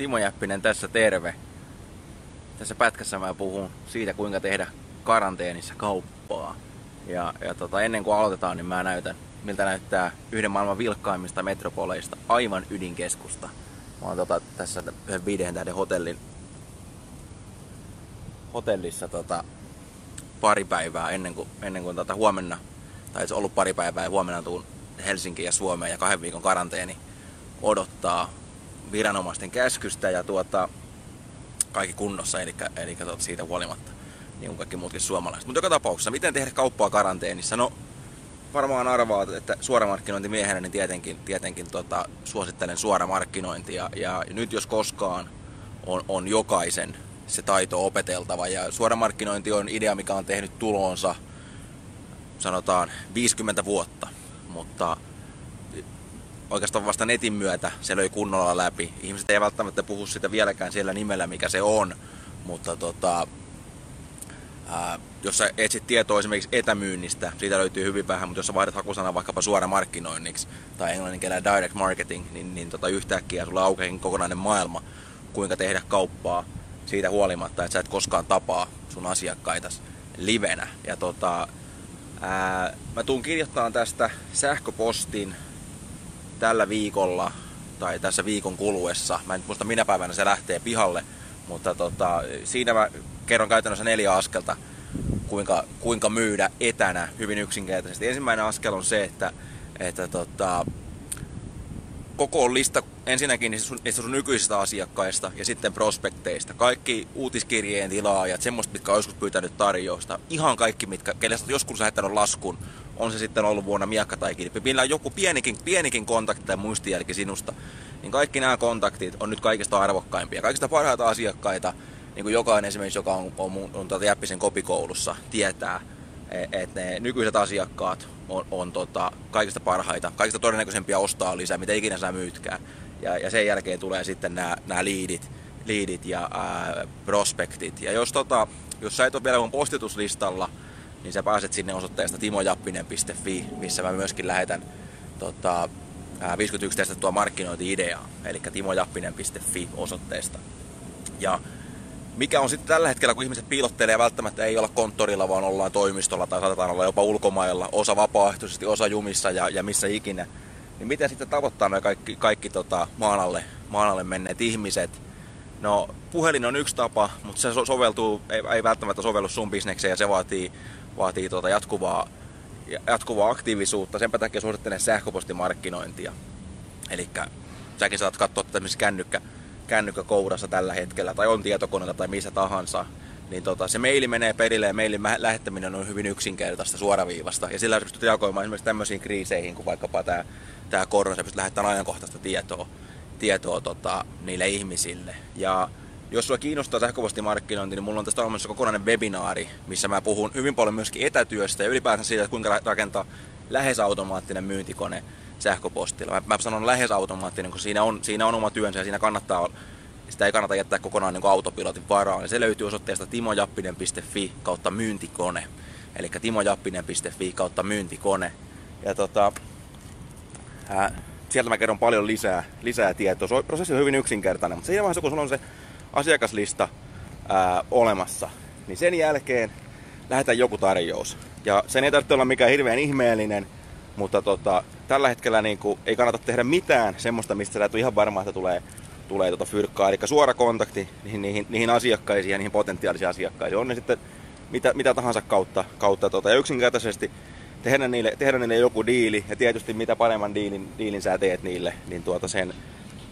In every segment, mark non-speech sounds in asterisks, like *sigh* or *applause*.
Timo Jäppinen tässä terve. Tässä pätkässä mä puhun siitä, kuinka tehdä karanteenissa kauppaa. Ja, ja tota, ennen kuin aloitetaan, niin mä näytän, miltä näyttää yhden maailman vilkkaimmista metropoleista, aivan ydinkeskusta. Mä oon tota, tässä yhden viiden tähden hotellin, hotellissa tota, pari päivää ennen kuin, ennen kuin tota, huomenna, tai se ollut pari päivää ja huomenna tuun Helsinkiin ja Suomeen ja kahden viikon karanteeni odottaa viranomaisten käskystä ja tuota, kaikki kunnossa, eli, eli tuota, siitä huolimatta, niin kuin kaikki muutkin suomalaiset. Mutta joka tapauksessa, miten tehdä kauppaa karanteenissa? No, varmaan arvaat, että suoramarkkinointimiehenä niin tietenkin, tietenkin tota, suosittelen suoramarkkinointia. Ja, ja nyt jos koskaan on, on jokaisen se taito opeteltava. Ja suoramarkkinointi on idea, mikä on tehnyt tulonsa sanotaan 50 vuotta. Mutta oikeastaan vasta netin myötä se löi kunnolla läpi. Ihmiset ei välttämättä puhu sitä vieläkään siellä nimellä, mikä se on, mutta tota, ää, jos sä etsit tietoa esimerkiksi etämyynnistä, siitä löytyy hyvin vähän, mutta jos sä vaihdat hakusana vaikkapa suora markkinoinniksi tai englannin kielellä direct marketing, niin, niin tota, yhtäkkiä sulla aukeakin kokonainen maailma, kuinka tehdä kauppaa siitä huolimatta, että sä et koskaan tapaa sun asiakkaita livenä. Ja tota, ää, mä tuun kirjoittamaan tästä sähköpostin tällä viikolla tai tässä viikon kuluessa. Mä en muista minä päivänä se lähtee pihalle, mutta tota, siinä mä kerron käytännössä neljä askelta, kuinka, kuinka myydä etänä hyvin yksinkertaisesti. Ensimmäinen askel on se, että, että tota, koko lista ensinnäkin niistä sun, niistä sun nykyisistä asiakkaista ja sitten prospekteista. Kaikki uutiskirjeen tilaajat, semmoista, mitkä on joskus pyytänyt tarjousta. Ihan kaikki, mitkä, kelle joskus lähettänyt laskun, on se sitten ollut vuonna miakka tai kilpi. Millä on joku pienikin, pienikin kontakti tai muistijälki sinusta, niin kaikki nämä kontaktit on nyt kaikista arvokkaimpia. Kaikista parhaita asiakkaita, niin kuin jokainen esimerkiksi, joka on, on, on, on tuota Jäppisen kopikoulussa, tietää, e, että ne nykyiset asiakkaat on, on tota, kaikista parhaita, kaikista todennäköisempiä ostaa lisää, mitä ikinä sä myytkään. Ja, ja sen jälkeen tulee sitten nämä, nämä liidit, liidit ja ää, prospektit. Ja jos, tota, jos sä et ole vielä mun postituslistalla, niin sä pääset sinne osoitteesta timojappinen.fi, missä mä myöskin lähetän tota, 51 testattua markkinointi-ideaa, eli timojappinen.fi osoitteesta. Ja mikä on sitten tällä hetkellä, kun ihmiset piilottelee välttämättä ei olla konttorilla, vaan ollaan toimistolla tai saatetaan olla jopa ulkomailla, osa vapaaehtoisesti, osa jumissa ja, ja missä ikinä, niin miten sitten tavoittaa nämä kaikki, kaikki tota, maan, alle, maan alle menneet ihmiset? No, puhelin on yksi tapa, mutta se soveltuu, ei, ei välttämättä sovellu sun bisnekseen ja se vaatii, vaatii tuota jatkuvaa, jatkuvaa aktiivisuutta. Senpä takia suosittelen sähköpostimarkkinointia. Eli säkin saat katsoa tämmöisessä kännykkä, kännykkä kourassa tällä hetkellä, tai on tietokoneella tai missä tahansa, niin tota, se maili menee perille ja mailin lähettäminen on hyvin yksinkertaista, suoraviivasta. Ja sillä pystyt reagoimaan esimerkiksi tämmöisiin kriiseihin, kuin vaikkapa tämä, tämä korona, sä pystyt lähettämään ajankohtaista tietoa, tietoa tota, niille ihmisille. Ja jos sua kiinnostaa sähköpostimarkkinointi, niin mulla on tästä olemassa kokonainen webinaari, missä mä puhun hyvin paljon myöskin etätyöstä ja ylipäätään siitä, että kuinka rakentaa lähes automaattinen myyntikone sähköpostilla. Mä, mä sanon lähes automaattinen, koska siinä on, siinä on oma työnsä ja siinä kannattaa, sitä ei kannata jättää kokonaan niin autopilotin varaan. Se löytyy osoitteesta timojappinen.fi kautta myyntikone. Eli timojappinen.fi kautta myyntikone. Ja tota, ää, sieltä mä kerron paljon lisää, lisää tietoa. Prosessi on hyvin yksinkertainen, mutta siinä vaiheessa kun sulla on se asiakaslista ää, olemassa, niin sen jälkeen lähetään joku tarjous. Ja sen ei tarvitse olla mikään hirveän ihmeellinen, mutta tota, tällä hetkellä niin kuin, ei kannata tehdä mitään semmoista, mistä sä et ole ihan varma, että tulee, tulee tota fyrkkaa. Eli suora kontakti niihin, niihin, niihin asiakkaisiin ja niihin potentiaalisiin asiakkaisiin. On ne sitten mitä, mitä tahansa kautta. kautta tota. Ja yksinkertaisesti tehdä niille, tehdä niille joku diili. Ja tietysti mitä paremman diilin, diilin sä teet niille, niin tuota sen,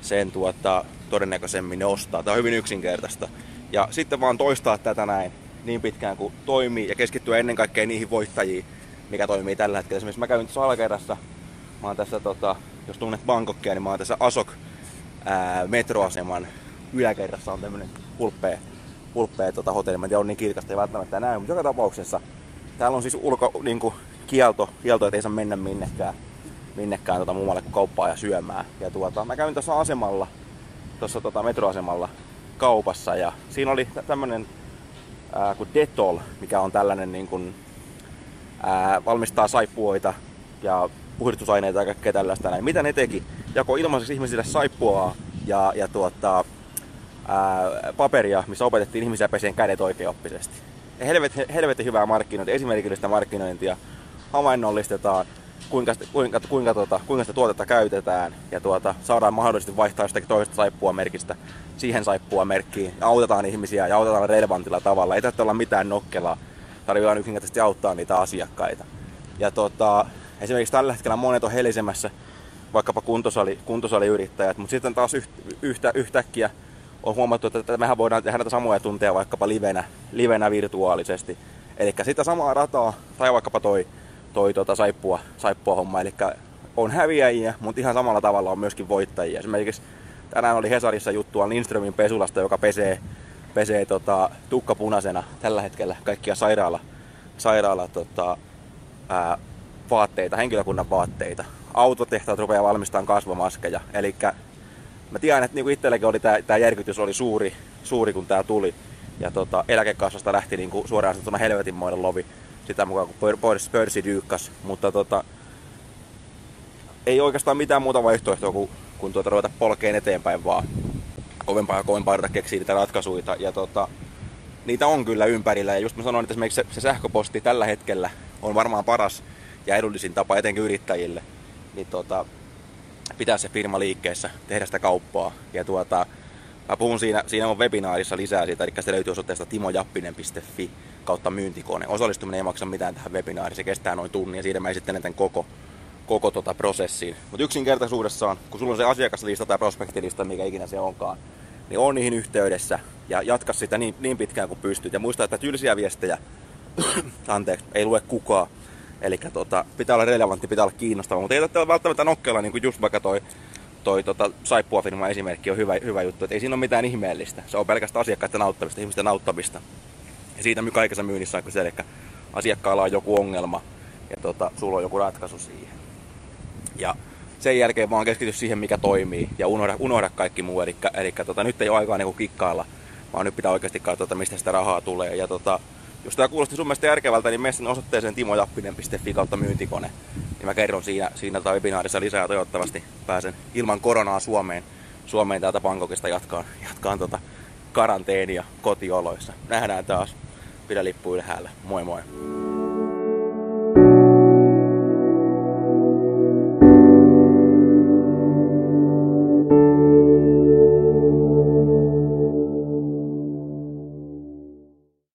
sen tuota, todennäköisemmin ne ostaa. Tämä on hyvin yksinkertaista. Ja sitten vaan toistaa tätä näin niin pitkään kuin toimii ja keskittyä ennen kaikkea niihin voittajiin, mikä toimii tällä hetkellä. Esimerkiksi mä käyn tässä alakerrassa, mä oon tässä, tota, jos tunnet Bangkokia, niin mä oon tässä Asok ää, metroaseman yläkerrassa on tämmönen hulppea, hulppea tota, hotelli. Mä en tiedä, on niin kirkasta, ei välttämättä näy, mutta joka tapauksessa täällä on siis ulko, niin kuin, kielto, kielto, että ei saa mennä minnekään, minnekään tota, muualle kuin kauppaa ja syömään. Ja tuota, mä kävin tuossa asemalla, tuossa tota, metroasemalla kaupassa ja siinä oli tämmönen ää, kuin Detol, mikä on tällainen niin kuin, ää, valmistaa saippuoita ja puhdistusaineita ja kaikkea tällaista näin. Mitä ne teki? Jako ilmaiseksi ihmisille saippuaa ja, ja tuota, ää, paperia, missä opetettiin ihmisiä peseen kädet oikeoppisesti. Helvetin hyvää markkinointia, esimerkillistä markkinointia. Havainnollistetaan, kuinka, kuinka, kuinka, tuota, kuinka sitä tuotetta käytetään ja tuota, saadaan mahdollisesti vaihtaa jostakin toisesta saippua merkistä siihen saippua merkkiin ja autetaan ihmisiä ja autetaan relevantilla tavalla. Ei tästä olla mitään nokkelaa. Tarvitaan yksinkertaisesti auttaa niitä asiakkaita. Ja tuota, esimerkiksi tällä hetkellä monet on helisemässä vaikkapa kuntosali, kuntosaliyrittäjät, mutta sitten taas yhtä, yhtäkkiä on huomattu, että mehän voidaan tehdä näitä samoja tunteja vaikkapa livenä, livenä virtuaalisesti. Eli sitä samaa rataa, tai vaikkapa toi, toi tota saippua, saippua homma, eli on häviäjiä, mutta ihan samalla tavalla on myöskin voittajia. Esimerkiksi tänään oli Hesarissa juttua Lindströmin pesulasta, joka pesee, pesee tota, tukka punaisena tällä hetkellä kaikkia sairaala, sairaala tota, ää, vaatteita, henkilökunnan vaatteita. Autotehtaat rupeaa valmistamaan kasvomaskeja. Eli mä tiedän, että niinku itselläkin oli tämä järkytys oli suuri, suuri kun tämä tuli. Ja tota, eläkekassasta lähti niinku suoraan sanottuna helvetinmoinen lovi sitä mukaan, kun pörssi dyykkas. Mutta tota, ei oikeastaan mitään muuta vaihtoehtoa kuin, kuin tuota, ruveta polkeen eteenpäin vaan kovempaa ja kovempaa ruveta keksiä niitä ratkaisuja. Ja tota, niitä on kyllä ympärillä. Ja just mä sanoin, että esimerkiksi se, se sähköposti tällä hetkellä on varmaan paras ja edullisin tapa etenkin yrittäjille. Niin tota, pitää se firma liikkeessä, tehdä sitä kauppaa. Ja tuota, mä puhun siinä, siinä on webinaarissa lisää siitä, eli se löytyy osoitteesta timojappinen.fi kautta myyntikone. Osallistuminen ei maksa mitään tähän webinaariin, se kestää noin tunnin ja siitä mä esittelen tämän koko, koko tota prosessiin. Mutta yksinkertaisuudessaan, kun sulla on se asiakaslista tai prospektilista, mikä ikinä se onkaan, niin on niihin yhteydessä ja jatka sitä niin, niin pitkään kuin pystyt. Ja muista, että tylsiä viestejä, *clears throat* anteeksi, ei lue kukaan. Eli tota, pitää olla relevantti, pitää olla kiinnostava, mutta ei olla välttämättä nokkela, niin kuin just vaikka toi, toi tota, saippua-firma esimerkki on hyvä, hyvä juttu. Et ei siinä ole mitään ihmeellistä. Se on pelkästään asiakkaiden auttamista, ihmisten auttamista. Ja siitä kaikessa myynnissä on se, eli asiakkaalla on joku ongelma ja tota, sulla on joku ratkaisu siihen. Ja sen jälkeen vaan keskity siihen, mikä toimii ja unohda, unohda kaikki muu. Eli, eli tota, nyt ei ole aikaa niin kikkailla, vaan nyt pitää oikeasti katsoa, mistä sitä rahaa tulee. Ja tota, jos tämä kuulosti sun mielestä järkevältä, niin mene sinne osoitteeseen timojappinen.fi kautta myyntikone. Niin mä kerron siinä, siinä tai webinaarissa lisää toivottavasti pääsen ilman koronaa Suomeen, Suomeen täältä Bangkokista jatkaan, jatkaan tota karanteenia kotioloissa. Nähdään taas. Pidä lippu ylhäällä. Moi moi.